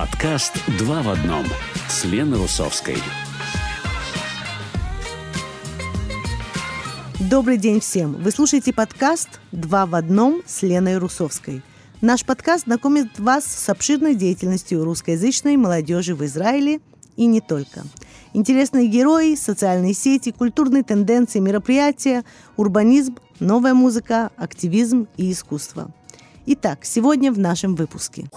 Подкаст «Два в одном» с Леной Русовской. Добрый день всем! Вы слушаете подкаст «Два в одном» с Леной Русовской. Наш подкаст знакомит вас с обширной деятельностью русскоязычной молодежи в Израиле и не только. Интересные герои, социальные сети, культурные тенденции, мероприятия, урбанизм, новая музыка, активизм и искусство. Итак, сегодня в нашем выпуске.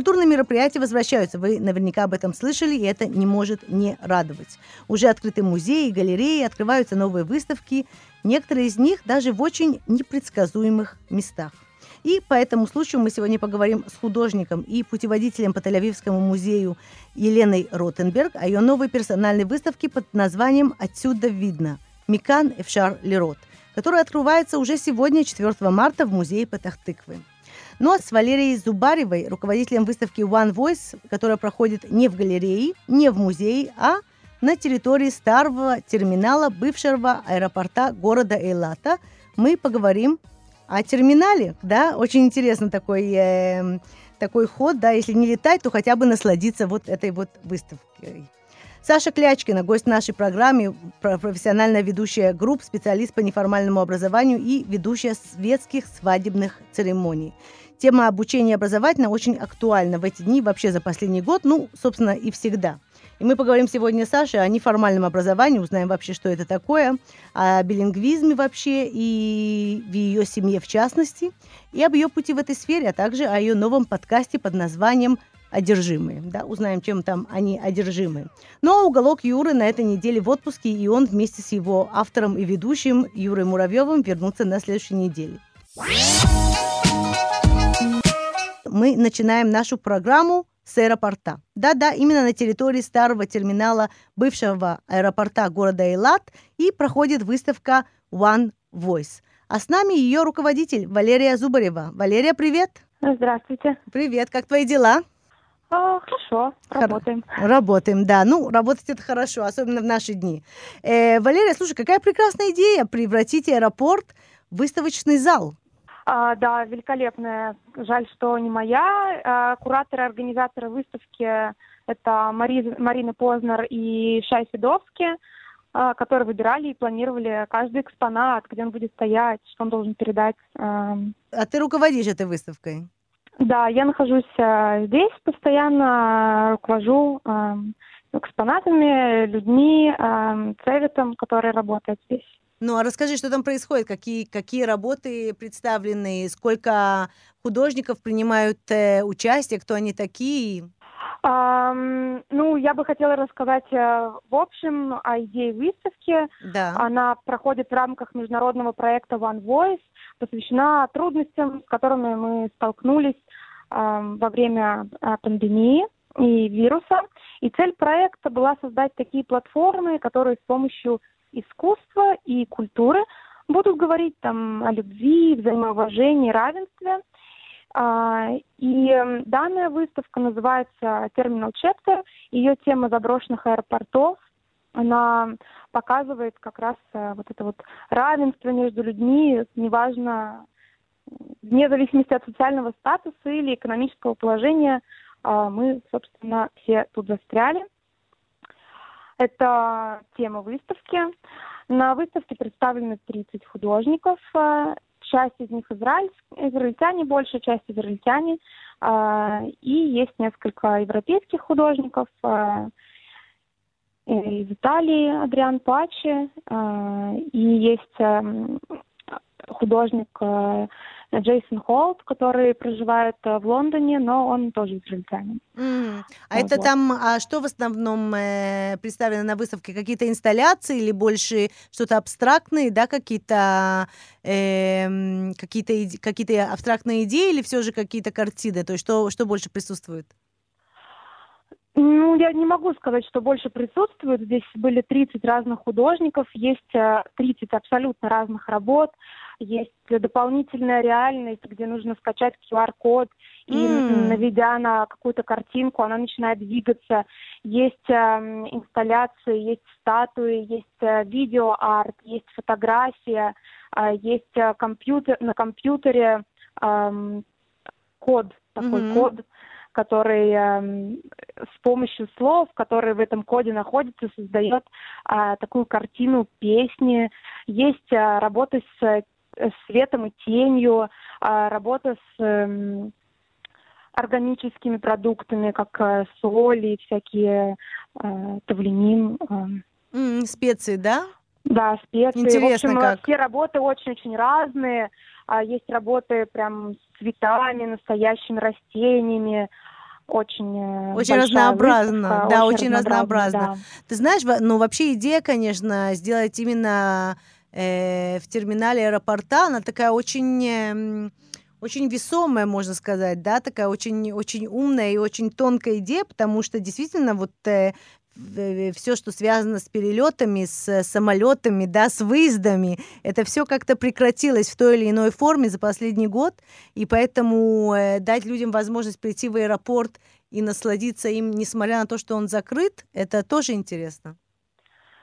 Культурные мероприятия возвращаются. Вы наверняка об этом слышали, и это не может не радовать. Уже открыты музеи, галереи, открываются новые выставки. Некоторые из них даже в очень непредсказуемых местах. И по этому случаю мы сегодня поговорим с художником и путеводителем по Тель-Авивскому музею Еленой Ротенберг о ее новой персональной выставке под названием «Отсюда видно» «Микан Эфшар Лерот», которая открывается уже сегодня, 4 марта, в музее Патахтыквы. Но с Валерией Зубаревой, руководителем выставки One Voice, которая проходит не в галерее, не в музее, а на территории старого терминала бывшего аэропорта города Эйлата, мы поговорим о терминале. Да? Очень интересно такой, э, такой ход, да, если не летать, то хотя бы насладиться вот этой вот выставкой. Саша Клячкина, гость нашей программы, профессиональная ведущая групп, специалист по неформальному образованию и ведущая светских свадебных церемоний. Тема обучения образовательно очень актуальна в эти дни, вообще за последний год, ну, собственно, и всегда. И мы поговорим сегодня с Сашей о неформальном образовании, узнаем вообще, что это такое, о билингвизме вообще и в ее семье в частности, и об ее пути в этой сфере, а также о ее новом подкасте под названием «Одержимые». Да, узнаем, чем там они одержимы. А уголок Юры на этой неделе в отпуске, и он вместе с его автором и ведущим Юрой Муравьевым вернутся на следующей неделе мы начинаем нашу программу с аэропорта. Да-да, именно на территории старого терминала бывшего аэропорта города Эйлат и проходит выставка One Voice. А с нами ее руководитель Валерия Зубарева. Валерия, привет! Здравствуйте. Привет, как твои дела? А, хорошо, работаем. Хор- работаем, да. Ну, работать это хорошо, особенно в наши дни. Э, Валерия, слушай, какая прекрасная идея превратить аэропорт в выставочный зал. А, да, великолепная. Жаль, что не моя. А, кураторы, организаторы выставки это Мари, Марина Познер и Шай Федовский, а, которые выбирали и планировали каждый экспонат, где он будет стоять, что он должен передать. А, а ты руководишь этой выставкой? Да, я нахожусь а, здесь постоянно, руковожу а, экспонатами, людьми, а, советом, который работает здесь. Ну, а расскажи, что там происходит, какие, какие работы представлены, сколько художников принимают э, участие, кто они такие? Um, ну, я бы хотела рассказать э, в общем о идее выставки. Да. Она проходит в рамках международного проекта One Voice, посвящена трудностям, с которыми мы столкнулись во время э, пандемии и вируса. И цель проекта была создать такие платформы, которые с помощью искусства и культуры будут говорить там о любви, взаимоуважении, равенстве. А, и данная выставка называется Terminal Chapter. Ее тема заброшенных аэропортов. Она показывает как раз э, вот это вот равенство между людьми, неважно, вне зависимости от социального статуса или экономического положения, а, мы, собственно, все тут застряли. Это тема выставки. На выставке представлены 30 художников. Э, часть из них израиль, израильтяне, большая часть израильтяне. Э, и есть несколько европейских художников. Из Италии Адриан Пачи. И есть эм, художник Джейсон Холт, который проживает э, в Лондоне, но он тоже израильтянин. Mm. А вот. это там, а что в основном э, представлено на выставке? Какие-то инсталляции или больше что-то абстрактные, да, какие-то э, какие-то какие-то абстрактные идеи или все же какие-то картины? То есть что что больше присутствует? Ну, я не могу сказать, что больше присутствует. Здесь были 30 разных художников, есть 30 э, абсолютно разных работ, есть дополнительная реальность, где нужно скачать QR-код, и mm. наведя на какую-то картинку, она начинает двигаться. Есть э, инсталляции, есть статуи, есть э, видеоарт, есть фотография, э, есть э, компьютер, на компьютере э, код, такой mm-hmm. код, который э, с помощью слов, которые в этом коде находятся, создает э, такую картину песни. Есть э, работа с э, светом и тенью, э, работа с э, органическими продуктами, как э, соли, всякие э, тавленин. Э. Mm, специи, да? Да, специи. Интересно в общем, как. все работы очень-очень разные. А есть работы прям с цветами, настоящими растениями. Очень, э, очень разнообразно, выставка, да, очень, очень разнообразно. Да. Ты знаешь, ну вообще идея, конечно, сделать именно э, в терминале аэропорта, она такая очень э, очень весомая, можно сказать, да, такая очень, очень умная и очень тонкая идея, потому что действительно вот э, все, что связано с перелетами, с самолетами, да, с выездами, это все как-то прекратилось в той или иной форме за последний год, и поэтому э, дать людям возможность прийти в аэропорт и насладиться им, несмотря на то, что он закрыт, это тоже интересно.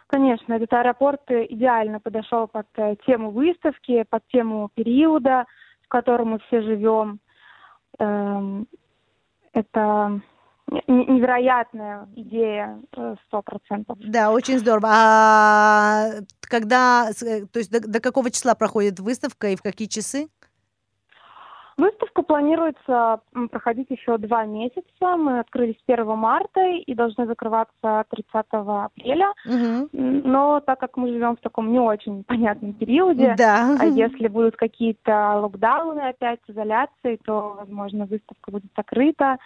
Конечно, этот аэропорт идеально подошел под э, тему выставки, под тему периода, в котором мы все живем. Эм, это невероятная идея, э, сто процентов. Да, очень здорово. А когда, э, то есть до, до какого числа проходит выставка и в какие часы? Выставка планируется проходить еще два месяца. Мы открылись 1 марта и должны закрываться 30 апреля. Угу. Но так как мы живем в таком не очень понятном периоде, да. а если будут какие-то локдауны опять, изоляции, то, возможно, выставка будет закрыта.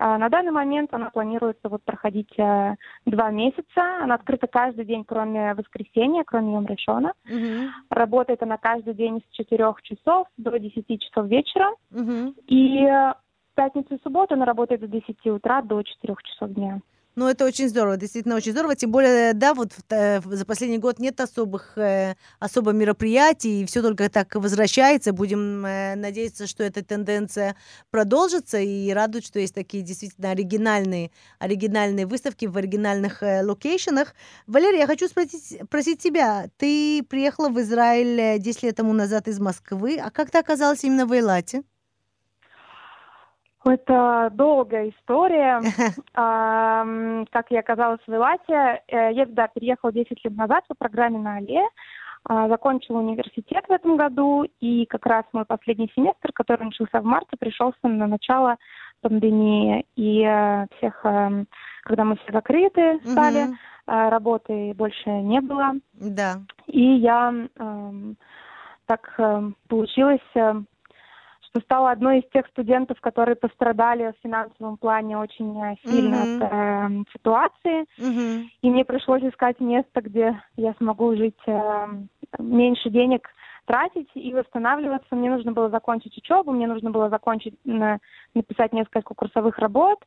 А, на данный момент она планируется вот проходить э, два месяца. Она открыта каждый день, кроме воскресенья, кроме Йом Решона. Угу. Работает она каждый день с 4 часов до 10 часов вечера. Угу. И в пятницу и субботу она работает с 10 утра до 4 часов дня. Ну, это очень здорово, действительно очень здорово. Тем более, да, вот э, за последний год нет особых, э, особо мероприятий, и все только так возвращается. Будем э, надеяться, что эта тенденция продолжится, и радует, что есть такие действительно оригинальные, оригинальные выставки в оригинальных локейшенах. Валерия, я хочу спросить, спросить тебя. Ты приехала в Израиль 10 лет тому назад из Москвы, а как ты оказалась именно в Эйлате? Это долгая история. Как я оказалась в Элате, э, я туда переехала 10 лет назад по программе на Алле, а, закончила университет в этом году, и как раз мой последний семестр, который начался в марте, пришелся на начало пандемии, и э, всех, эм, когда мы все закрыты стали, угу. работы больше не было. Да. И я эм, так эм, получилось что стала одной из тех студентов, которые пострадали в финансовом плане очень э, сильно mm-hmm. от э, ситуации. Mm-hmm. И мне пришлось искать место, где я смогу жить э, меньше денег тратить и восстанавливаться. Мне нужно было закончить учебу, мне нужно было закончить, написать несколько курсовых работ.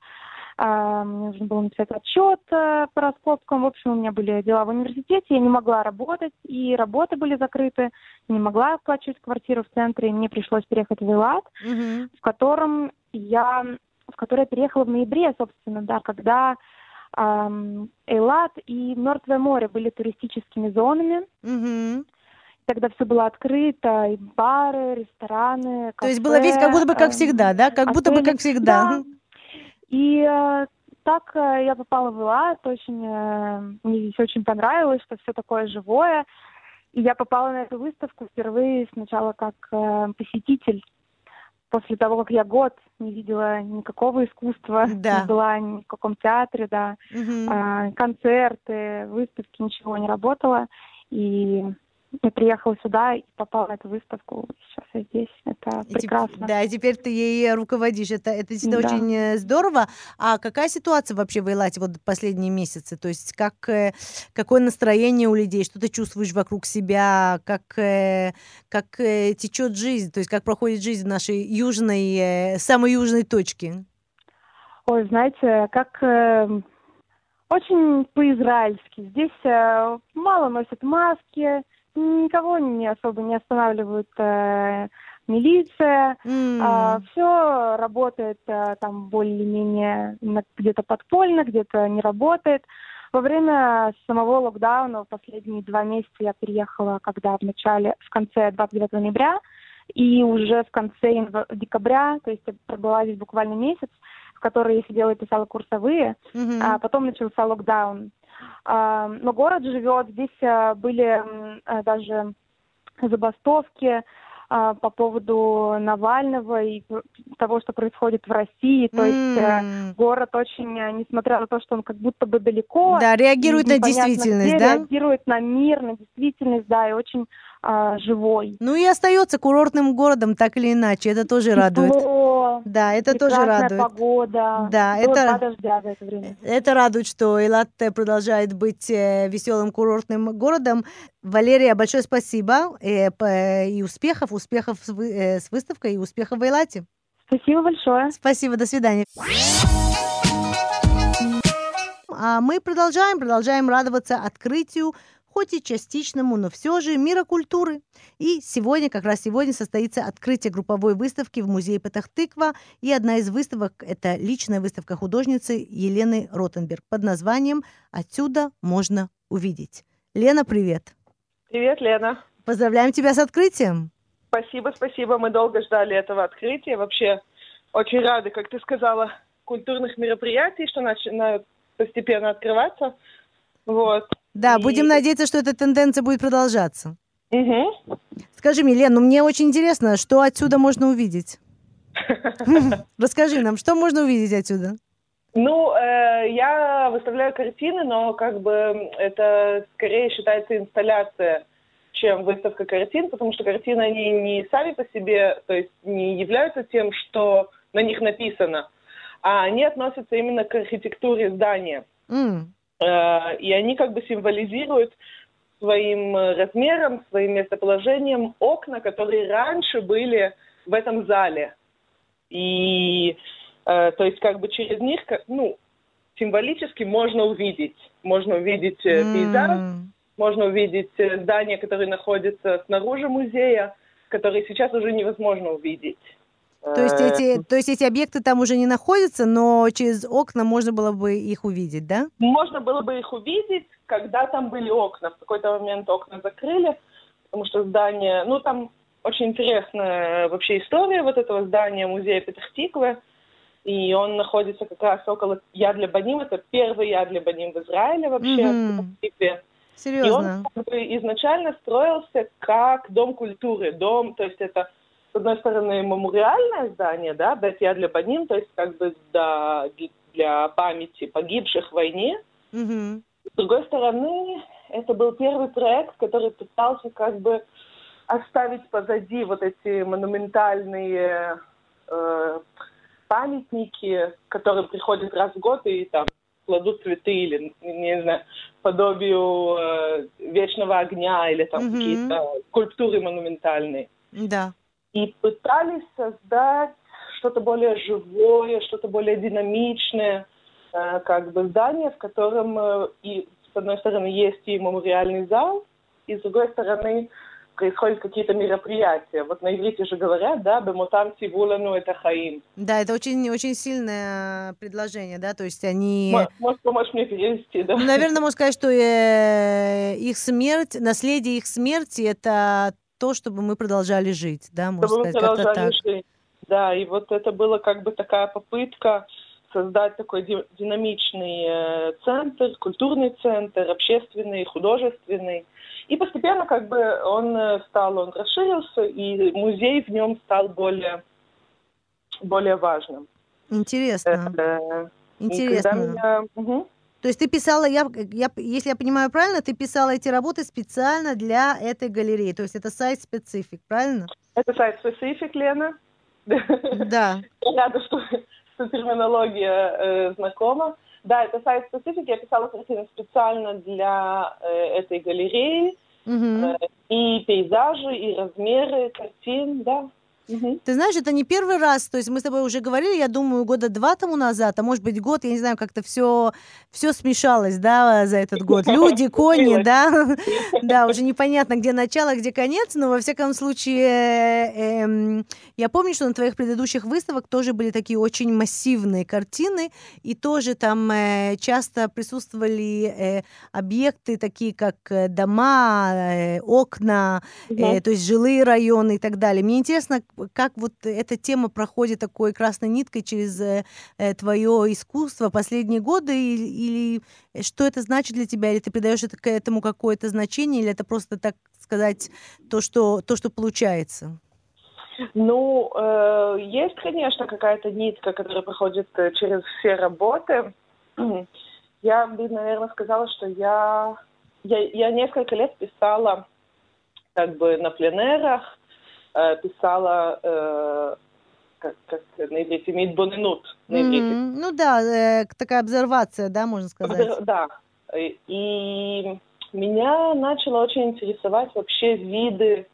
А, мне нужно было написать отчет э, по раскопкам. В общем, у меня были дела в университете, я не могла работать, и работы были закрыты, не могла оплачивать квартиру в центре, и мне пришлось переехать в Вилат, угу. в котором я, в который я переехала в ноябре, собственно, да, когда эм, Эйлат и Мертвое море были туристическими зонами. Угу тогда все было открыто, и бары, рестораны, кафе. То есть было весь как будто бы как всегда, да? Как отели. будто бы как всегда. Да, и э, так э, я попала в ИЛАТ, очень, э, мне здесь очень понравилось, что все такое живое. И я попала на эту выставку впервые сначала как посетитель, после того, как я год не видела никакого искусства, да. не была ни в каком театре, да, угу. концерты, выставки, ничего не работала. И я приехала сюда и попала на эту выставку. Сейчас я здесь. Это и прекрасно. Теп- да, и теперь ты ей руководишь. Это, это действительно да. очень э, здорово. А какая ситуация вообще в Эйлате вот последние месяцы? То есть как, э, какое настроение у людей? Что ты чувствуешь вокруг себя? Как, э, как течет жизнь? То есть как проходит жизнь в нашей южной, самой южной точке? Ой, знаете, как очень по-израильски. Здесь мало носят маски, никого не особо не останавливают э, милиция, mm. э, все работает э, там более-менее где-то подпольно, где-то не работает. Во время самого локдауна последние два месяца я приехала, когда в начале, в конце 29 ноября, И уже в конце декабря, то есть я пробыла здесь буквально месяц, в который я сидела и писала курсовые, Мгм. а потом начался локдаун. А, Но город живет, здесь а, были а, даже забастовки а, по поводу Навального и того, что происходит в России. То есть э, город очень, э, несмотря на то, что он как будто бы далеко, Да, реагирует на действительность, где, да? реагирует на мир, на действительность, да, и очень а, живой. Ну и остается курортным городом, так или иначе. Это тоже радует. Тепло, Да, это тоже радует. погода. Да, это- дождя за это время. Это радует, что Эйлат продолжает быть веселым курортным городом. Валерия, большое спасибо э, и успехов, успехов с э, с выставкой и успехов в Эйлате. Спасибо большое. Спасибо, до свидания. А мы продолжаем, продолжаем радоваться открытию, хоть и частичному, но все же мира культуры. И сегодня, как раз сегодня, состоится открытие групповой выставки в музее Петахтыква. И одна из выставок – это личная выставка художницы Елены Ротенберг под названием «Отсюда можно увидеть». Лена, привет! Привет, Лена. Поздравляем тебя с открытием! Спасибо, спасибо. Мы долго ждали этого открытия. Вообще очень рады, как ты сказала, культурных мероприятий, что начинают постепенно открываться. Вот. Да, И- будем надеяться, что эта тенденция будет продолжаться. Мгм. Скажи мне, Лен, ну мне очень интересно, что отсюда можно увидеть? Расскажи нам, что можно увидеть отсюда? Ну, э, я выставляю картины, но как бы это скорее считается инсталляция, чем выставка картин, потому что картины, они не сами по себе, то есть не являются тем, что на них написано, а они относятся именно к архитектуре здания. Э, и они как бы символизируют своим э, размером, своим местоположением окна, которые раньше были в этом зале. И э, то есть как бы через них, ну, символически можно увидеть. Можно увидеть э, пейзаж, можно увидеть э, здания, которые находятся снаружи музея, которые сейчас уже невозможно увидеть. То есть, Э, эти, то есть эти объекты там уже не находятся, но через окна можно было бы их увидеть, да? Можно было бы их увидеть, когда там были окна. В какой-то момент окна закрыли, потому что здание... Ну, там очень интересная вообще история вот этого здания музея Петахтиквы. И он находится как раз около Ядля Баним. Это первый Ядля Баним в Израиле вообще, Мгм. в Петахтикве. И он Серьезно. как бы изначально строился как дом культуры. Дом, то есть это, с одной стороны, мемориальное здание, да, Бет Ядля Баним, то есть как бы да, для памяти погибших в войне. Мгм. С другой стороны, это был первый проект, который пытался как бы оставить позади вот эти монументальные э, памятники, которые приходят раз в год и там кладут цветы или, не знаю, подобию э, вечного огня или там Мгм. какие-то скульптуры монументальные. Да. И пытались создать что-то более живое, что-то более динамичное, э, как бы здание, в котором э, и с одной стороны есть и мемориальный зал, и с другой стороны происходят какие-то мероприятия. Вот на иврите же говорят, да, «Бемотам тивулану это хаим». Да, это очень, очень сильное предложение, да, то есть они... Мо- Можешь помочь мне перевести, да? Ну, наверное, можно сказать, что э, их смерть, наследие их смерти – это то, чтобы мы продолжали жить, да, можно чтобы сказать, как-то так. жить. Да, и вот это было как бы такая попытка создать такой ди- динамичный э, центр, культурный центр, общественный, художественный. И постепенно как бы он э, стал, он расширился, и музей в нем стал более, более важным. Интересно, Э, и когда интересно. меня- Мгм. То есть ты писала, я, я, если я понимаю правильно, ты писала эти работы специально для этой галереи, то есть это сайт-специфик, правильно? Это сайт Specific, Лена. Да. Я рада, что, что терминология э, знакома. Да, это сайт специфик. Я писала картины специально для э, этой галереи. Э, и пейзажи, и размеры картин, да. Ты знаешь, это не первый раз, то есть мы с тобой уже говорили, я думаю, года два тому назад, а может быть год, я не знаю, как-то все, все смешалось, да, за этот год. Люди, кони, да, да, уже непонятно, где начало, где конец, но во всяком случае, эм, я помню, что на твоих предыдущих выставок тоже были такие очень массивные картины, и тоже там э, часто присутствовали э, объекты такие, как э, дома, э, окна, э, то есть жилые районы и так далее. Мне интересно, как вот эта тема проходит такой красной ниткой через э, э твое искусство последние годы, или, или что это значит для тебя, или ты придаешь это, к этому какое-то значение, или это просто, так сказать, то, что, то, что получается? Ну, э, есть, конечно, какая-то нитка, которая проходит через все работы. Я бы, наверное, сказала, что я, я, я несколько лет писала как бы на пленерах, Э, писала э, как, как на иврите, мидбоненут на иврите. Mm-hmm. Ну да, э, такая обсервация, да, можно сказать. Да. И меня начало очень интересовать вообще виды,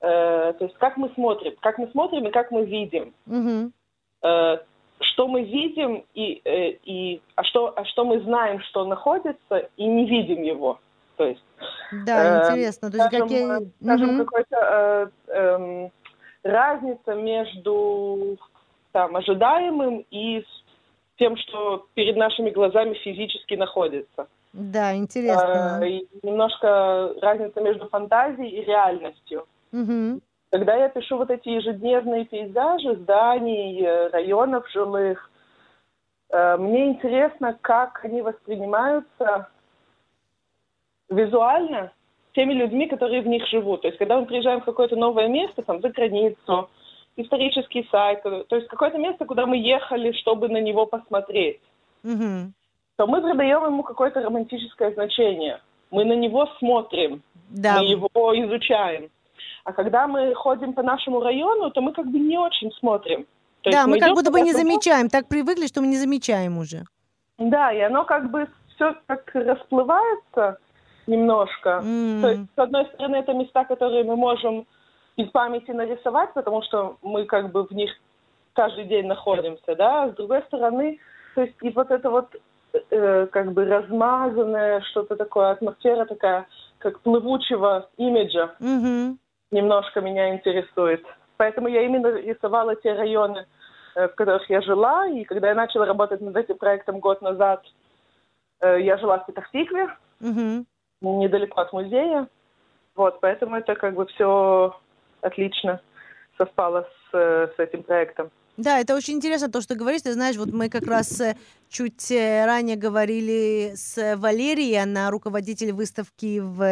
э, то есть как мы смотрим, как мы смотрим и как мы видим. Mm-hmm. Э, что мы видим и, э, и а что, а что мы знаем, что находится, и не видим его. То есть, да, э, интересно. То есть скажем, какие... скажем угу. какой-то э, э, разница между там, ожидаемым и тем, что перед нашими глазами физически находится. Да, интересно. Э, немножко разница между фантазией и реальностью. Угу. Когда я пишу вот эти ежедневные пейзажи зданий, э, районов жилых, э, мне интересно, как они воспринимаются визуально теми людьми, которые в них живут. То есть, когда мы приезжаем в какое-то новое место, там, за границу, исторический сайт, то есть какое-то место, куда мы ехали, чтобы на него посмотреть, угу. то мы придаем ему какое-то романтическое значение. Мы на него смотрим, да. мы его изучаем. А когда мы ходим по нашему району, то мы как бы не очень смотрим. То да, мы, мы как будто бы не замечаем, так привыкли, что мы не замечаем уже. Да, и оно как бы все так расплывается, немножко. Mm. То есть, с одной стороны, это места, которые мы можем из памяти нарисовать, потому что мы как бы в них каждый день находимся, да, а с другой стороны, то есть и вот это вот э, как бы размазанное что-то такое, атмосфера такая, как плывучего имиджа, mm-hmm. немножко меня интересует. Поэтому я именно рисовала те районы, э, в которых я жила, и когда я начала работать над этим проектом год назад, э, я жила в Петахтикве, mm-hmm недалеко от музея. Вот, поэтому это как бы все отлично совпало с, с этим проектом. Да, это очень интересно, то, что ты говоришь. Ты знаешь, вот мы как раз э, чуть э, ранее говорили с Валерией, она руководитель выставки в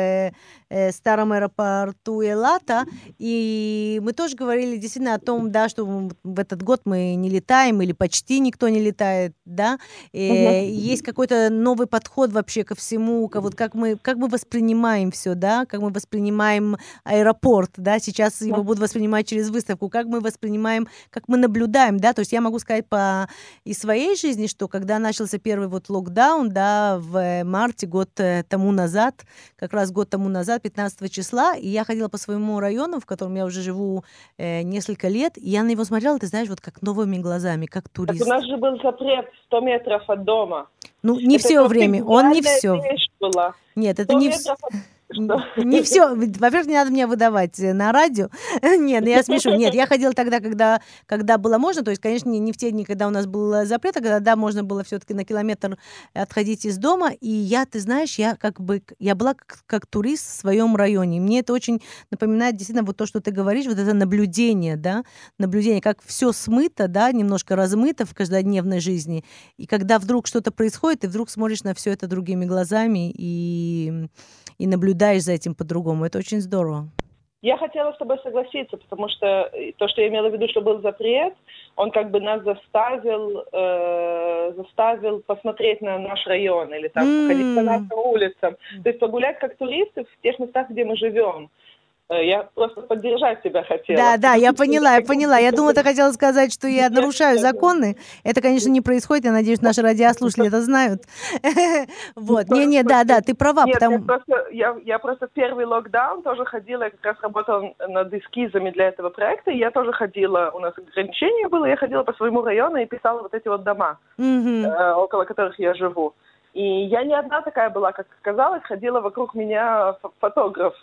э, старом аэропорту Элата, и мы тоже говорили действительно о том, да, что в этот год мы не летаем или почти никто не летает, да, и угу. есть какой-то новый подход вообще ко всему, вот как мы, как мы воспринимаем все, да, как мы воспринимаем аэропорт, да, сейчас его будут воспринимать через выставку, как мы воспринимаем, как мы наблюдаем наблюдаем, да, то есть я могу сказать по из своей жизни, что когда начался первый вот локдаун, да, в марте год э, тому назад, как раз год тому назад, 15 числа, и я ходила по своему району, в котором я уже живу э, несколько лет, и я на него смотрела, ты знаешь, вот как новыми глазами, как турист. Так у нас же был запрет 100 метров от дома. Ну, не это все время, он не все. Была. Нет, это не все. Не все. Во-первых, не надо меня выдавать э, на радио. Нет, ну я смешу. Нет, я ходила тогда, когда, когда было можно. То есть, конечно, не, не в те дни, когда у нас был запрет, а когда да, можно было все-таки на километр отходить из дома. И я, ты знаешь, я как бы, я была как, как турист в своем районе. мне это очень напоминает действительно вот то, что ты говоришь, вот это наблюдение, да, наблюдение, как все смыто, да, немножко размыто в каждодневной жизни. И когда вдруг что-то происходит, ты вдруг смотришь на все это другими глазами и, и наблюдаешь наблюдаешь за этим по-другому. Это очень здорово. Я хотела с тобой согласиться, потому что э, то, что я имела в виду, что был запрет, он как бы нас заставил, э, заставил посмотреть на наш район или там mm. ходить по нашим улицам. То есть погулять как туристы в тех местах, где мы живем. Э, я просто поддержать тебя хотела. Да, да, я поняла, я поняла. Я думала, ты хотела сказать, что я нарушаю законы. Это, конечно, не происходит. Я надеюсь, наши радиослушатели это знают. Вот, не-не, да, да, ты права. Нет, потому... я, просто, я, я просто первый локдаун тоже ходила, я как раз работала над эскизами для этого проекта, и я тоже ходила, у нас ограничение было, я ходила по своему району и писала вот эти вот дома, э, около которых я живу. И я не одна такая была, как оказалось, ходила вокруг меня фотограф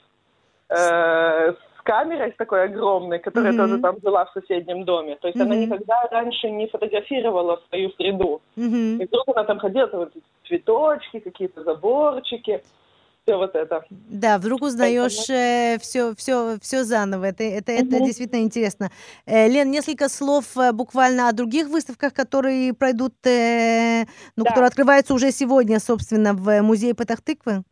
э, с камерой с такой огромной, которая mm-hmm. тоже там жила в соседнем доме. То есть mm-hmm. она никогда раньше не фотографировала свою среду. Mm-hmm. И вдруг она там ходила, там вот цветочки, какие-то заборчики все вот это. Да, вдруг узнаешь э, все, все, все заново. Это, это, угу. это действительно интересно. Э, Лен, несколько слов э, буквально о других выставках, которые пройдут, э, ну, да. которые открываются уже сегодня, собственно, в музее Патахтыквы.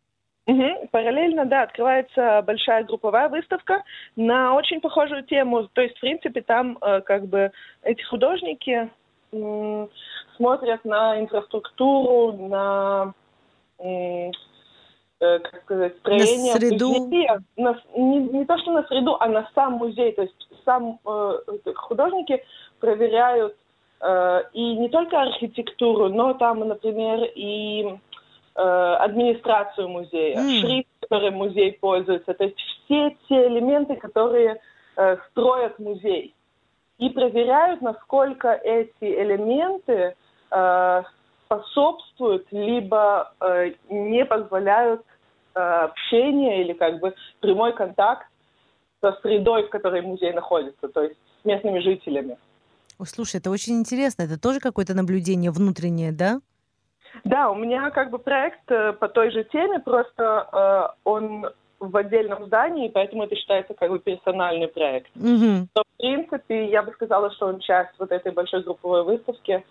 Угу. Параллельно, да, открывается большая групповая выставка на очень похожую тему. То есть, в принципе, там э, как бы эти художники э, смотрят на инфраструктуру, на э, как сказать, строение на среду. музея. На, не, не то, что на среду, а на сам музей. То есть сам э, художники проверяют э, и не только архитектуру, но там, например, и администрацию музея, mm. шрифт, которым музей пользуется, то есть все те элементы, которые э, строят музей. И проверяют, насколько эти элементы э, способствуют, либо э, не позволяют э, общение или как бы прямой контакт со средой, в которой музей находится, то есть с местными жителями. Слушай, это очень интересно. Это тоже какое-то наблюдение внутреннее, да? Да, у меня как бы проект э, по той же теме, просто э, он в отдельном здании, поэтому это считается как бы персональный проект. Mm-hmm. Но, в принципе, я бы сказала, что он часть вот этой большой групповой выставки,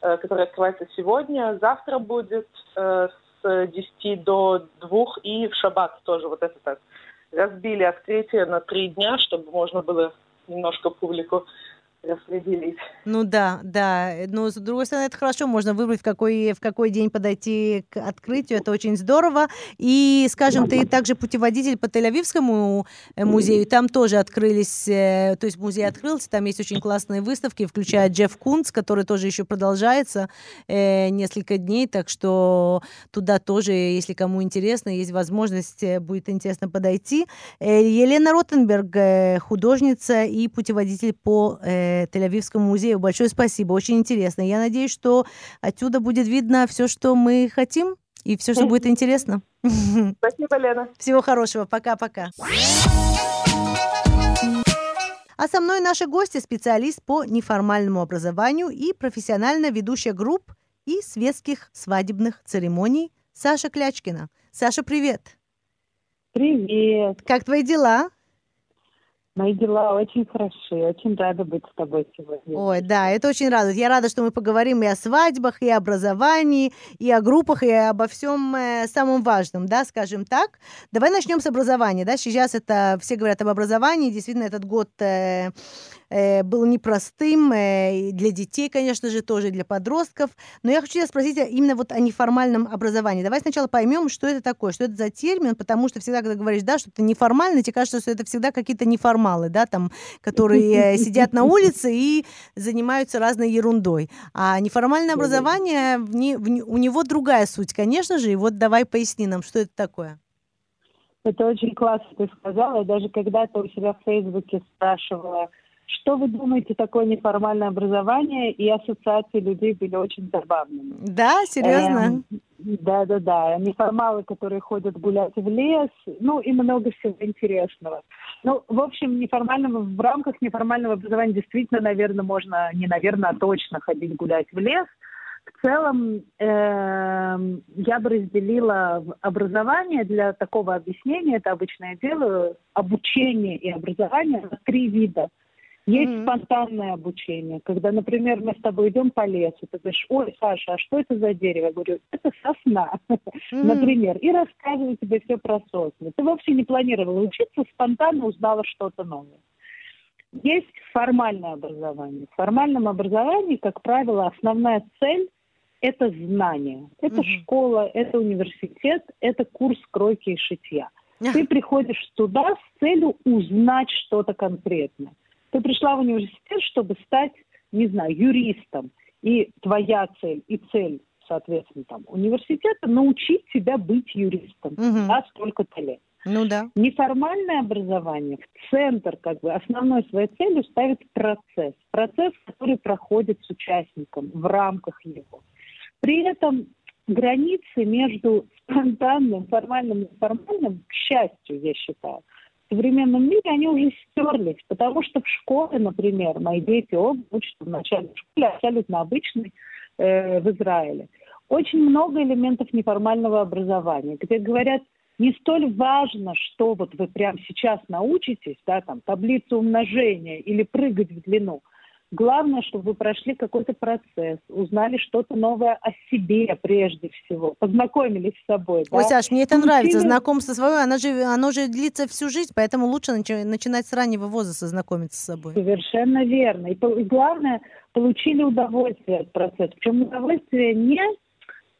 э, которая открывается сегодня. Завтра будет э, с 10 до 2 и в шаббат тоже вот это так. Разбили открытие на три дня, чтобы можно было немножко публику распределить. Ну да, да. Но с другой стороны, это хорошо, можно выбрать, в какой, в какой день подойти к открытию, это очень здорово. И, скажем, ты также путеводитель по Тель-Авивскому э, музею, там тоже открылись, э, то есть музей открылся, там есть очень классные выставки, включая Джефф Кунц, который тоже еще продолжается э, несколько дней, так что туда тоже, если кому интересно, есть возможность, э, будет интересно подойти. Елена Ротенберг, художница и путеводитель по э, Тель-Авивскому музею. Большое спасибо, очень интересно. Я надеюсь, что отсюда будет видно все, что мы хотим, и все, что будет интересно. Спасибо, Лена. Всего хорошего. Пока-пока. А со мной наши гости, специалист по неформальному образованию и профессионально ведущая групп и светских свадебных церемоний Саша Клячкина. Саша, привет. Привет. Как твои дела? Мои дела очень хороши, очень рада быть с тобой сегодня. Ой, да, это очень радует. Я рада, что мы поговорим и о свадьбах, и о образовании, и о группах, и обо всем э, самом важном, да, скажем так. Давай начнем с образования, да, сейчас это, все говорят об образовании, действительно, этот год э, э, был непростым э, для детей, конечно же, тоже для подростков. Но я хочу тебя спросить именно вот о неформальном образовании. Давай сначала поймем, что это такое, что это за термин, потому что всегда, когда говоришь, да, что это неформально, тебе кажется, что это всегда какие-то неформалы, да, там, которые э, сидят на улице и занимаются разной ерундой. А неформальное образование, в не, в, у него другая суть, конечно же, и вот давай поясни нам, что это такое. Это очень классно ты сказала. Я даже когда-то у себя в Фейсбуке спрашивала, что вы думаете такое неформальное образование? И ассоциации людей были очень забавными. Да, серьезно? Эм, да, да, да. Неформалы, которые ходят гулять в лес, ну и много всего интересного. Ну, в общем, неформального, в рамках неформального образования действительно, наверное, можно, не наверное, а точно ходить гулять в лес. В целом, э, я бы разделила образование для такого объяснения, это обычно я делаю, обучение и образование на три вида – есть mm-hmm. спонтанное обучение, когда, например, мы с тобой идем по лесу, ты говоришь, ой, Саша, а что это за дерево? Я говорю, это сосна, mm-hmm. например, и рассказываю тебе все про сосны. Ты вообще не планировала учиться, спонтанно узнала что-то новое. Есть формальное образование. В формальном образовании, как правило, основная цель – это знание. Это mm-hmm. школа, это университет, это курс кройки и шитья – Ты приходишь туда с целью узнать что-то конкретное. Ты пришла в университет, чтобы стать, не знаю, юристом. И твоя цель, и цель, соответственно, там, университета научить тебя быть юристом. Мгм. Да, столько-то лет. Ну да. Неформальное образование в центр, как бы, основной своей целью ставит процесс. Процесс, который проходит с участником в рамках его. При этом границы между спонтанным, формальным и неформальным, к счастью, я считаю, в современном мире они уже стерлись, потому что в школе, например, мои дети оба учатся в начальной школе, абсолютно обычной, э, в Израиле. Очень много элементов неформального образования, где говорят, не столь важно, что вот вы прямо сейчас научитесь, да, там, таблицу умножения или прыгать в длину. Главное, чтобы вы прошли какой-то процесс, узнали что-то новое о себе прежде всего, познакомились с собой. Ой, да. Саш, мне это Получили- нравится. Знакомство свое, оно же, оно же длится всю жизнь, поэтому лучше начи- начинать с раннего возраста знакомиться с собой. Совершенно верно. И, и главное, получили удовольствие от процесса. Причем удовольствие не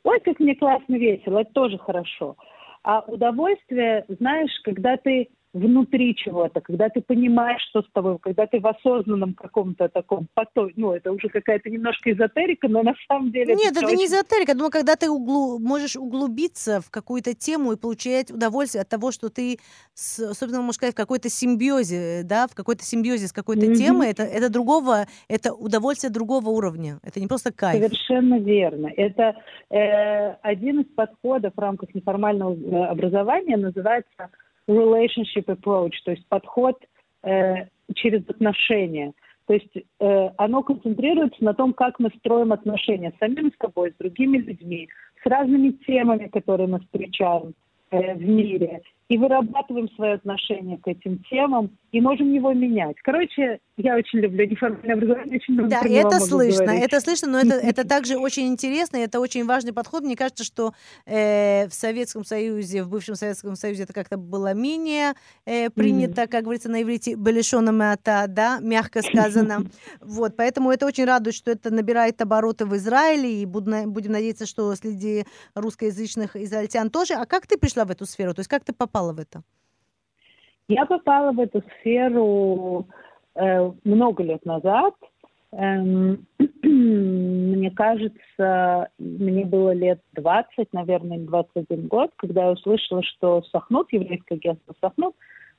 «Ой, как мне классно, весело», это тоже хорошо. А удовольствие, знаешь, когда ты внутри чего-то, когда ты понимаешь, что с тобой, когда ты в осознанном каком-то таком потоке, ну, это уже какая-то немножко эзотерика, но на самом деле... Нет, это очень- не эзотерика. Думаю, когда ты углу- можешь углубиться в какую-то тему и получать удовольствие от того, что ты, с- особенно, можно сказать, в какой-то симбиозе, да, в какой-то симбиозе с какой-то Мгм. темой, это, это другого, это удовольствие другого уровня. Это не просто кайф. Совершенно верно. Это э, один из подходов в рамках неформального э, образования называется relationship approach, то есть подход э, через отношения. То есть э, оно концентрируется на том, как мы строим отношения с самим собой, с другими людьми, с разными темами, которые мы встречаем э, в мире, и вырабатываем свое отношение к этим темам, и можем его менять. Короче, я очень люблю неформальное образование, очень много Да, это слышно, говорить. это слышно, но это, это также очень интересно, и это очень важный подход. Мне кажется, что э, в Советском Союзе, в бывшем Советском Союзе это как-то было менее э, принято, как говорится на иврите, белешоном ата, да, мягко сказано. Вот, поэтому это очень радует, что это набирает обороты в Израиле, и буду будем надеяться, что среди русскоязычных израильтян тоже. А как ты пришла в эту сферу? То есть как ты попала в это? Я попала в эту сферу э, много лет назад. Эм, мне кажется, мне было лет 20, наверное, или 21 год, когда я услышала, что Сахнут, еврейское агентство Сахнут,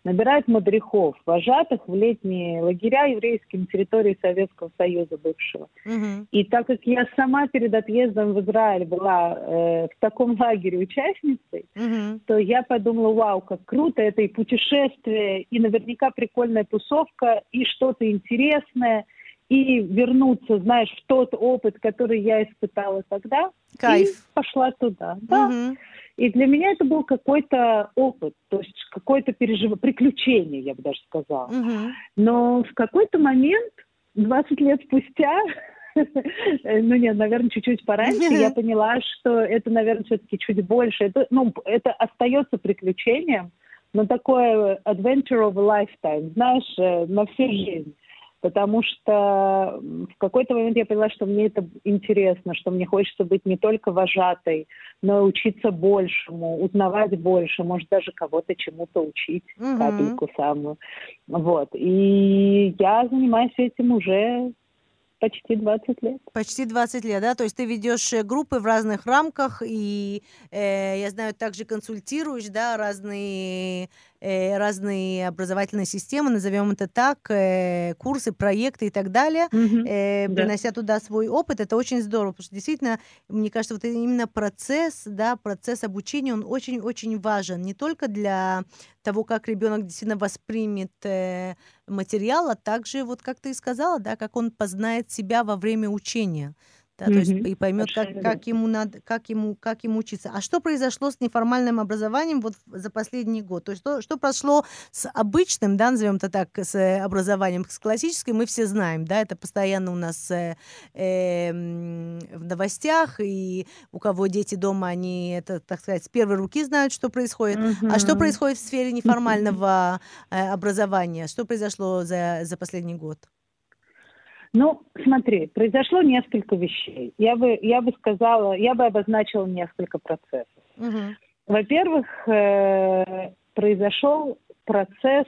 набирает мадрихов, вожатых в летние лагеря еврейские на территории Советского Союза бывшего. Мгм. И так как я сама перед отъездом в Израиль была э, в таком лагере участницей, Мгм. то я подумала, вау, как круто, это и путешествие, и наверняка прикольная тусовка, и что-то интересное, и вернуться, знаешь, в тот опыт, который я испытала тогда. Кайф. И пошла туда. Да. Мгм. И для меня это был какой-то опыт, то есть какое-то переживание, приключение, я бы даже сказала. Мгм. Но в какой-то момент, 20 лет спустя, ну нет, наверное, чуть-чуть пораньше, я поняла, что это, наверное, все-таки чуть больше. Это, ну, это остается приключением, но такое adventure of a lifetime, знаешь, э, на всю жизнь. Потому что в какой-то момент я поняла, что мне это интересно, что мне хочется быть не только вожатой, но и учиться большему, узнавать больше, может даже кого-то чему-то учить, Мгм. капельку самую. Вот. И я занимаюсь этим уже почти 20 лет. Почти 20 лет, да? То есть ты ведешь э, группы в разных рамках, и э, я знаю, также консультируешь, да, разные, разные образовательные системы, назовем это так, э, курсы, проекты и так далее, э, Да. принося туда свой опыт. Это очень здорово, потому что действительно, мне кажется, вот именно процесс, да, процесс обучения, он очень-очень важен. Не только для того, как ребенок действительно воспримет э, материал, а также, вот как ты и сказала, да, как он познает себя во время учения. Да, то есть и поймет, как, Совершенно как ему надо, как ему, как ему учиться. А что произошло с неформальным образованием вот за последний год? То есть что, что прошло с обычным, да, назовем это так, с э, образованием, с классическим, мы все знаем, да, это постоянно у нас э, э, в новостях, и у кого дети дома, они это, так сказать, с первой руки знают, что происходит. А что происходит в сфере неформального э, образования? Что произошло за, за последний год? Ну, смотри, произошло несколько вещей. Я бы, я бы сказала, я бы обозначила несколько процессов. Мгм. Во-первых, э, произошел процесс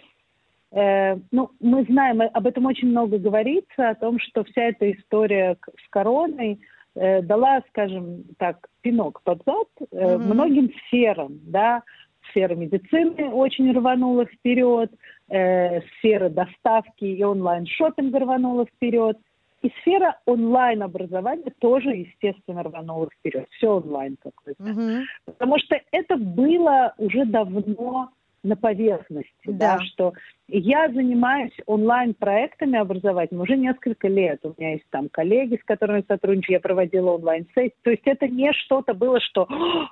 Э, ну, мы знаем, об этом очень много говорится, о том, что вся эта история с короной э, дала, скажем так, пинок под зад э, mm-hmm. многим сферам, да, сфера медицины очень рванула вперед, э, сфера доставки и онлайн-шоппинга рванула вперед, и сфера онлайн-образования тоже, естественно, рванула вперед. Все онлайн, как вы знаете. Mm-hmm. Потому что это было уже давно на поверхности, да. да, что я занимаюсь онлайн-проектами образовательными уже несколько лет. У меня есть там коллеги, с которыми сотрудничаю, я проводила онлайн-сессии. То есть это не что-то было, что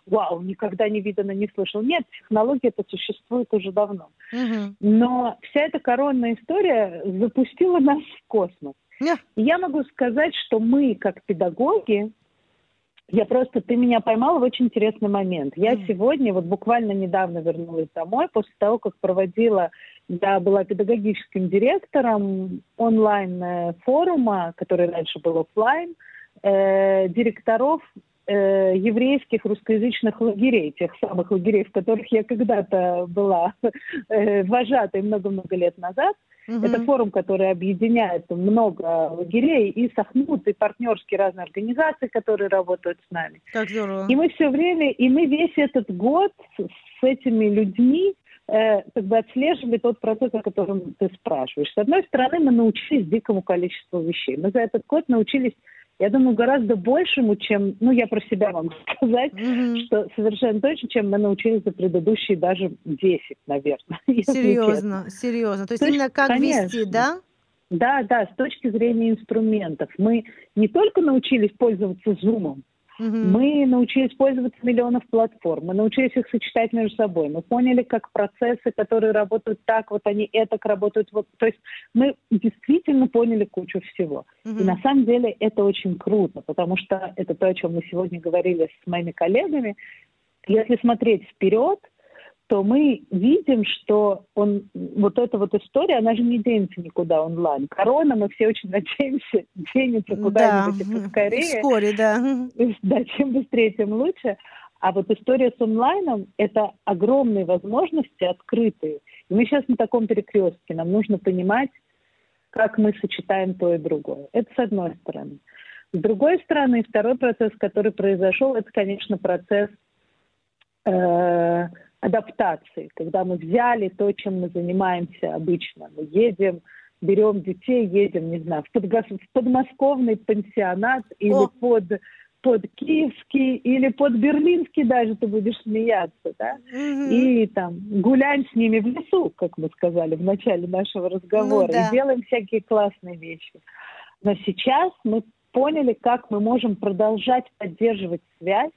вау, никогда не видано, не слышал. Нет, технология это существует уже давно. Угу. Но вся эта коронная история запустила нас в космос. Yeah. Я могу сказать, что мы, как педагоги, я просто, ты меня поймала в очень интересный момент. Я mm. сегодня, вот буквально недавно вернулась домой, после того, как проводила, я была педагогическим директором онлайн-форума, который раньше был офлайн, э, директоров э, еврейских русскоязычных лагерей, тех самых лагерей, в которых я когда-то была э, вожатой много-много лет назад. Угу. Это форум, который объединяет много лагерей и Сахнут, и партнерские разные организации, которые работают с нами. Как здорово. И мы все время, и мы весь этот год с этими людьми э, как бы отслеживали тот процесс, о котором ты спрашиваешь. С одной стороны, мы научились дикому количеству вещей. Мы за этот год научились я думаю, гораздо большему, чем, ну, я про себя могу сказать, mm-hmm. что совершенно точно, чем мы научились за предыдущие даже 10, наверное. Серьезно, серьезно. То есть, То именно как конечно. вести, да? Да, да, с точки зрения инструментов. Мы не только научились пользоваться зумом, Угу. Мы научились пользоваться миллионов платформ, мы научились их сочетать между собой, мы поняли, как процессы, которые работают так, вот они это работают вот. То есть мы действительно поняли кучу всего. Угу. И на самом деле это очень круто, потому что это то, о чем мы сегодня говорили с моими коллегами. Если смотреть вперед, то мы видим, что он, вот эта вот история, она же не денется никуда онлайн. Корона, мы все очень надеемся, денется куда-нибудь да. поскорее. Вскоре, да. Да, чем быстрее, тем лучше. А вот история с онлайном – это огромные возможности, открытые. И мы сейчас на таком перекрестке. Нам нужно понимать, как мы сочетаем то и другое. Это с одной стороны. С другой стороны, второй процесс, который произошел, это, конечно, процесс э, адаптации, когда мы взяли то, чем мы занимаемся обычно. Мы едем, берем детей, едем, не знаю, в, подгос... в подмосковный пансионат или О. под под киевский или под берлинский даже ты будешь смеяться, да, mm и там гуляем с ними в лесу, как мы сказали в начале нашего разговора, ну, да. и делаем всякие классные вещи. Но сейчас мы поняли, как мы можем продолжать поддерживать связь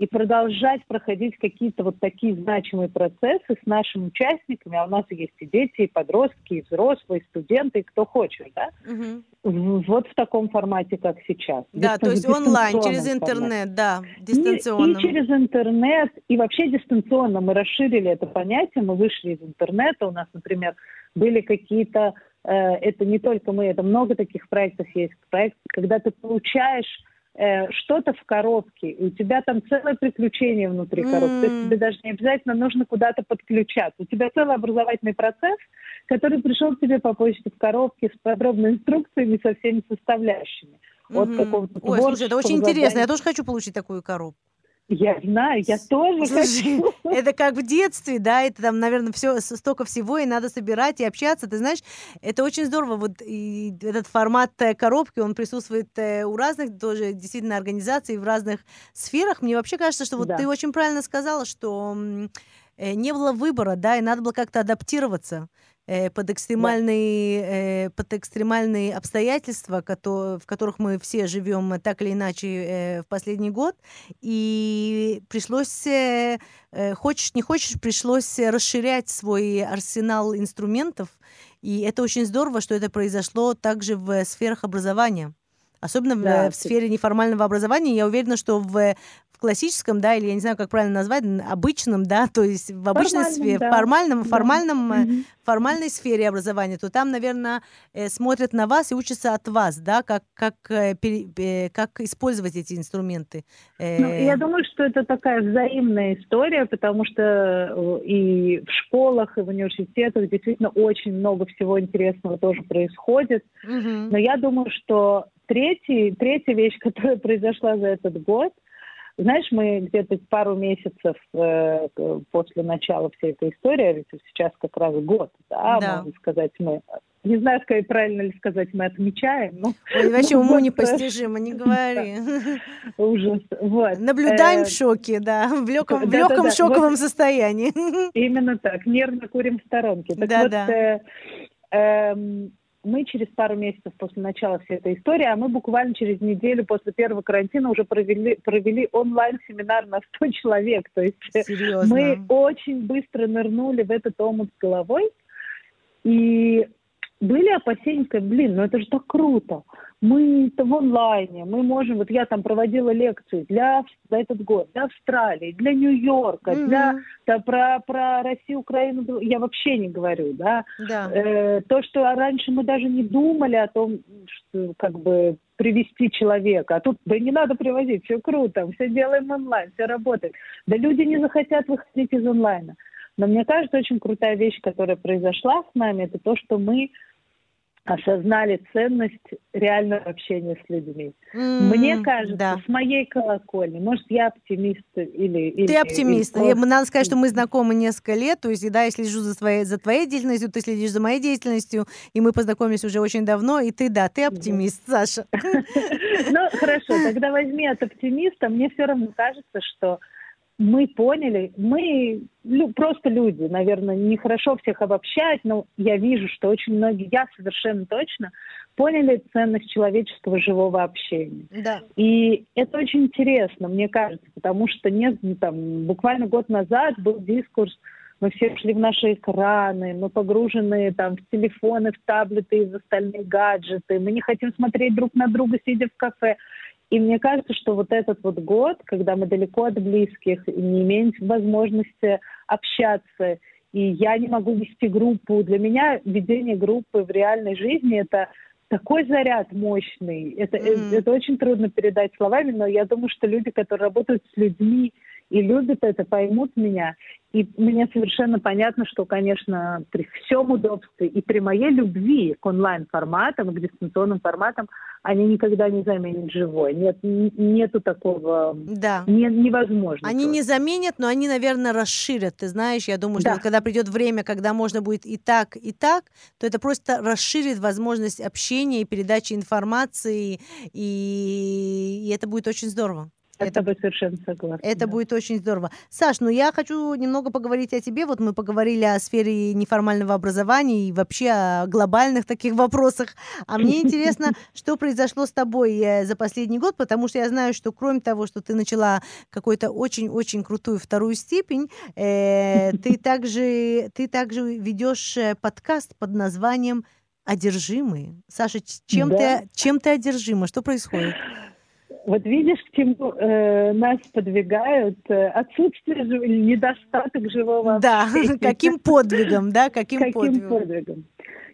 и продолжать проходить какие-то вот такие значимые процессы с нашими участниками, а у нас есть и дети, и подростки, и взрослые, и студенты, и кто хочет, да? Угу. Вот в таком формате, как сейчас. Да, то есть онлайн, через интернет, формате. да, дистанционно. И, и через интернет, и вообще дистанционно. Мы расширили это понятие, мы вышли из интернета, у нас, например, были какие-то, э, это не только мы, это много таких проектов есть, проект, когда ты получаешь Э, что-то в коробке, и у тебя там целое приключение внутри mm. коробки. То есть тебе даже не обязательно нужно куда-то подключаться. У тебя целый образовательный процесс, который пришел к тебе по почте в коробке с подробными инструкциями, со всеми составляющими. Mm-hmm. От какого-то Ой, слушай, это очень интересно. Я тоже хочу получить такую коробку. Я знаю, я тоже Слушай, хочу. Это как в детстве, да, это там, наверное, все столько всего, и надо собирать и общаться. Ты знаешь, это очень здорово. Вот и этот формат э, коробки, он присутствует э, у разных тоже действительно организаций в разных сферах. Мне вообще кажется, что вот да. ты очень правильно сказала, что э, не было выбора, да, и надо было как-то адаптироваться. Э, под экстремальные. Э, под экстремальные обстоятельства, в которых мы все живем так или иначе э, в последний год. И пришлось, хочешь не хочешь, пришлось расширять свой арсенал инструментов. И это очень здорово, что это произошло также в сферах образования. Особенно да, в, в сфере неформального образования. Я уверена, что в классическом, да, или я не знаю, как правильно назвать, обычном, да, то есть в обычной Формальном, сфере, да. формальном, Да. формальном, э, Мгм. формальной сфере образования, то там, наверное, э, смотрят на вас и учатся от вас, да, как, как, э, э, как использовать эти инструменты. Ну, Э, я думаю, что это такая взаимная история, потому что э, и в школах, и в университетах действительно очень много всего интересного тоже происходит. мгм. Но я думаю, что третий, третья вещь, которая произошла за этот год, знаешь, мы где-то пару месяцев э, после начала всей этой истории, а ведь сейчас как раз год, да, Да. можно сказать, мы, не знаю, сказать, правильно ли сказать, мы отмечаем, но Ой, вообще ну, уму вот, непостижимо, не говори. ужас. Вот. Наблюдаем Э, в шоке, да, в легком, в легком шоковом состоянии. Именно так, нервно курим в сторонке. Так Да, вот, да. Мы через пару месяцев после начала всей этой истории, а мы буквально через неделю после первого карантина уже провели, провели онлайн-семинар на 100 человек. То есть Серьезно. мы очень быстро нырнули в этот омут с головой. И были опасения, сказать, блин, ну это же так круто. Мы в онлайне, мы можем, вот я там проводила лекцию для, за этот год, для Австралии, для Нью-Йорка, для Мгм. да, про, про Россию, Украину я вообще не говорю, да. Да. Э, то, что раньше мы даже не думали о том, что как бы привести человека, а тут да не надо привозить, все круто, все делаем онлайн, все работает. Да люди не захотят выходить из онлайна. Но мне кажется, очень крутая вещь, которая произошла с нами, это то, что мы осознали ценность реального общения с людьми. Мне М, кажется, да. с моей колокольни, может, я оптимист или... или Ты оптимист. или просто- Надо сказать, что мы знакомы несколько лет. То есть, да, я слежу за, своей, за твоей деятельностью, ты следишь за моей деятельностью, и мы познакомились уже очень давно. И ты, да, ты оптимист, Саша. Ну, хорошо, тогда возьми от оптимиста. Мне все равно кажется, что мы поняли, мы лю- просто люди, наверное, нехорошо всех обобщать, но я вижу, что очень многие, я совершенно точно, поняли ценность человеческого живого общения. Да. И это очень интересно, мне кажется, потому что нет, ну, там, буквально год назад был дискурс, мы все шли в наши экраны, мы погружены там, в телефоны, в таблеты и в остальные гаджеты, мы не хотим смотреть друг на друга, сидя в кафе. И мне кажется, что вот этот вот год, когда мы далеко от близких, не имеем возможности общаться, и я не могу вести группу, для меня ведение группы в реальной жизни – это такой заряд мощный. Это, Мгм. это очень трудно передать словами, но я думаю, что люди, которые работают с людьми и любят это, поймут меня. И мне совершенно понятно, что, конечно, при всем удобстве и при моей любви к онлайн-форматам, к дистанционным форматам, они никогда не заменят живой. Нет, нету такого... Да. Не, невозможно. Они просто. не заменят, но они, наверное, расширят. Ты знаешь, я думаю, что Да. вот когда придет время, когда можно будет и так, и так, то это просто расширит возможность общения и передачи информации, и, и это будет очень здорово. Я с Это, тобой совершенно согласна. это да. будет очень здорово. Саш, ну я хочу немного поговорить о тебе. Вот мы поговорили о сфере неформального образования и вообще о глобальных таких вопросах. А мне интересно, что произошло с тобой э, за последний год, потому что я знаю, что кроме того, что ты начала какую-то очень-очень крутую вторую степень, э, ты также ты также ведешь э, подкаст под названием «Одержимые». Саша, чем Да. ты чем ты одержима? Что происходит? Вот видишь, к чему э, нас подвигают э, отсутствие недостаток живого Да, общения. каким подвигом, да, каким, Каким подвигом? подвигом?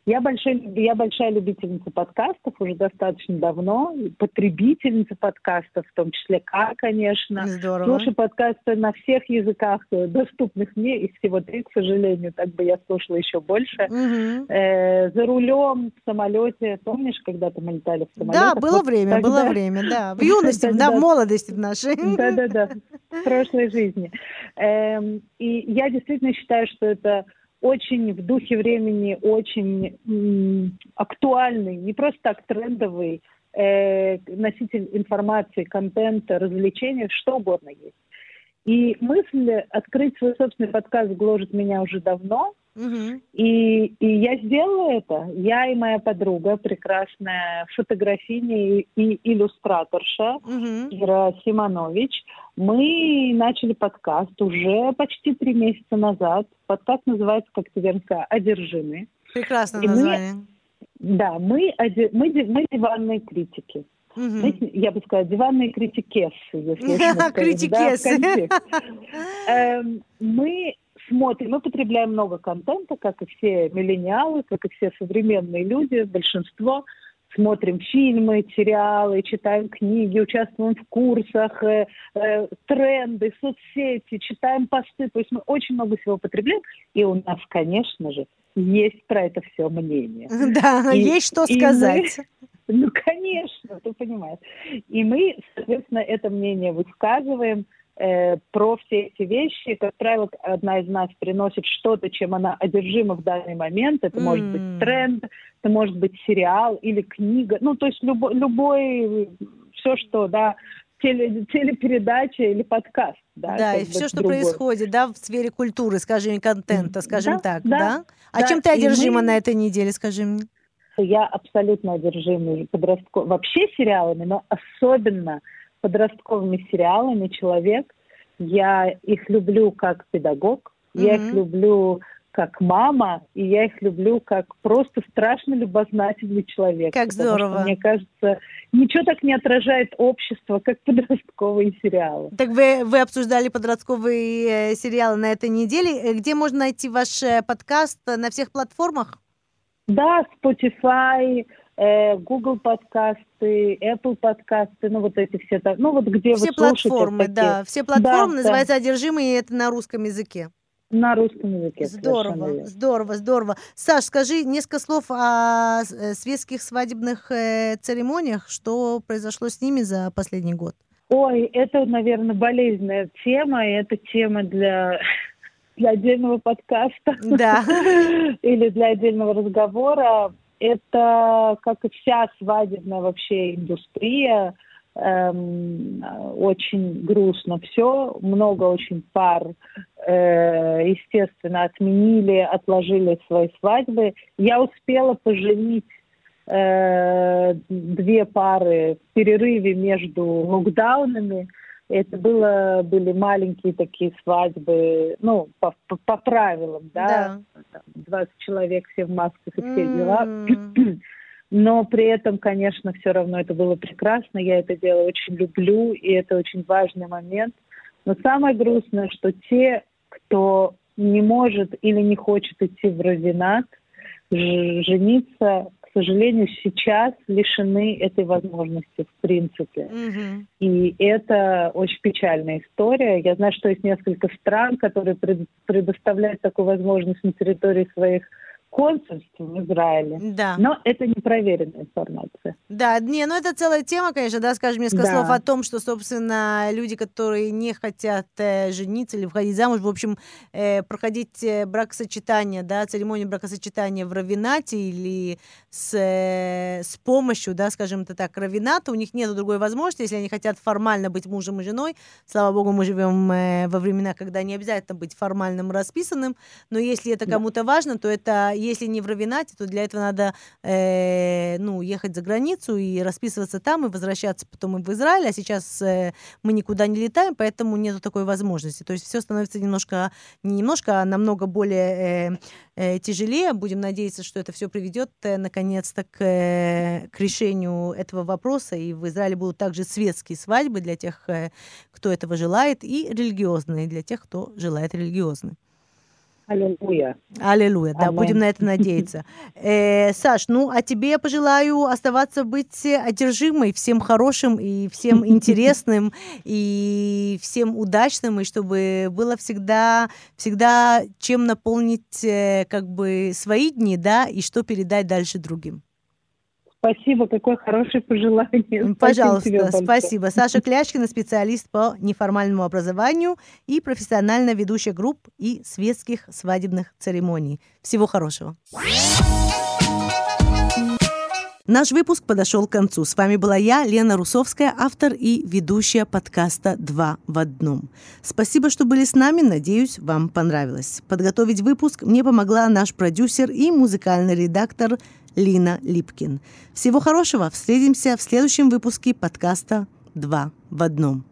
Я, большой, я большая любительница подкастов уже достаточно давно, потребительница подкастов, в том числе К, конечно. Здорово. Слушаю подкасты на всех языках, э, доступных мне, и всего три, к сожалению, так бы я слушала еще больше. Мгм. Э, за рулем, в самолете. Помнишь, когда-то мы летали в самолете? Да, было время, было время, да. В юности, да, в Тогда- молодости в нашей. Да-да-да, в прошлой жизни. Эм, и я действительно считаю, что это очень в духе времени, очень актуальный, не просто так трендовый э, носитель информации, контента, развлечения, что угодно есть. И мысль открыть свой собственный подкаст гложет меня уже давно, Мгм. и, и я сделала это. Я и моя подруга, прекрасная фотографиня и, и иллюстраторша Мгм. Ира Симонович, мы начали подкаст уже почти три месяца назад. Подкаст называется, как ты верно сказала, «Одержимые». Прекрасное И мы- название. Да, мы, оде- мы, ди- мы диванные критики. Знаете, я бы сказала, диванные критикесы, если Критикесы. Эм, Мы смотрим, мы потребляем много контента, как и все миллениалы, как и все современные люди, большинство смотрим фильмы, сериалы, читаем книги, участвуем в курсах, э, э, тренды, соцсети, читаем посты. То есть мы очень много всего потребляем. И у нас, конечно же, есть про это все мнение. Да, И- есть что и мы- сказать. Ну, конечно, ты понимаешь. И мы, соответственно, это мнение высказываем э, про все эти вещи. Как правило, одна из нас приносит что-то, чем она одержима в данный момент. Это может М. быть тренд, это может быть сериал или книга. Ну, то есть любой, любой все, что, да, теле, телепередача или подкаст. Да, Да, и все, что другой. происходит, да, в сфере культуры, скажем, контента, скажем Да, так, да, да? А да, чем ты и одержима мы- на этой неделе, скажи мне? Я абсолютно одержимый подростковыми, вообще сериалами, но особенно подростковыми сериалами человек. Я их люблю как педагог, я их люблю как мама, и я их люблю как просто страшно любознательный человек. Как Потому что, здорово. мне кажется, ничего так не отражает общество, как подростковые сериалы. Так вы, вы обсуждали подростковые э, сериалы на этой неделе. Где можно найти ваш э, подкаст э, на всех платформах? Да, Spotify, э, Google подкасты, Apple подкасты, ну вот эти все, ну вот где все вы слушаете платформы, такие. да. Все платформы да. называются «Одержимые», и это на русском языке. На русском языке. Здорово, здорово, здорово. Саш, скажи несколько слов о э, светских свадебных э, церемониях. Что произошло с ними за последний год? Ой, это, наверное, болезненная тема, и это тема для, для отдельного подкаста. Да. Или для отдельного разговора. Это, как и вся свадебная вообще индустрия, эм, очень грустно все. Много очень пар, э, естественно, отменили, отложили свои свадьбы. Я успела поженить э, две пары в перерыве между локдаунами. Это было, были маленькие такие свадьбы, ну, по, по- по правилам, да, там 20 человек, все в масках и все дела. М. Но при этом, конечно, все равно это было прекрасно. Я это дело очень люблю, и это очень важный момент. Но самое грустное, что те, кто не может или не хочет идти в равенат, жениться, сожалению, сейчас лишены этой возможности в принципе. Мгм. И это очень печальная история. Я знаю, что есть несколько стран, которые пред- предоставляют такую возможность на территории своих консульств в Израиле. Да. Но это непроверенная информация. Да, не, ну это целая тема, конечно, да, скажем несколько Да. слов о том, что, собственно, люди, которые не хотят э, жениться или входить замуж, в общем, э, проходить э, бракосочетание, да, церемонию бракосочетания в равенате или с, э, с помощью, да, скажем это так, равената, у них нет другой возможности, если они хотят формально быть мужем и женой, слава богу, мы живем э, во времена, когда не обязательно быть формальным расписанным, но если это Да. кому-то важно, то это, если не в равенате, то для этого надо э, ну, ехать за границу и расписываться там, и возвращаться потом и в Израиль, а сейчас э, мы никуда не летаем, поэтому нету такой возможности. То есть все становится немножко, не немножко, а намного более э, э, тяжелее. Будем надеяться, что это все приведет э, наконец-то к, э, к решению этого вопроса, и в Израиле будут также светские свадьбы для тех, э, кто этого желает, и религиозные для тех, кто желает религиозные. Аллилуйя. Аллилуйя, да, Амен. будем на это надеяться. Э, Саш, ну, а тебе я пожелаю оставаться быть одержимой всем хорошим и всем интересным и всем удачным, и чтобы было всегда, всегда чем наполнить э, как бы свои дни, да, и что передать дальше другим. Спасибо, какое хорошее пожелание. Спасибо Пожалуйста, большое. спасибо. Саша Клячкина, специалист по неформальному образованию и профессионально ведущая групп и светских свадебных церемоний. Всего хорошего. Наш выпуск подошел к концу. С вами была я, Лена Русовская, автор и ведущая подкаста «Два в одном». Спасибо, что были с нами. Надеюсь, вам понравилось. Подготовить выпуск мне помогла наш продюсер и музыкальный редактор Лина Липкин. Всего хорошего. Встретимся в следующем выпуске подкаста «Два в одном».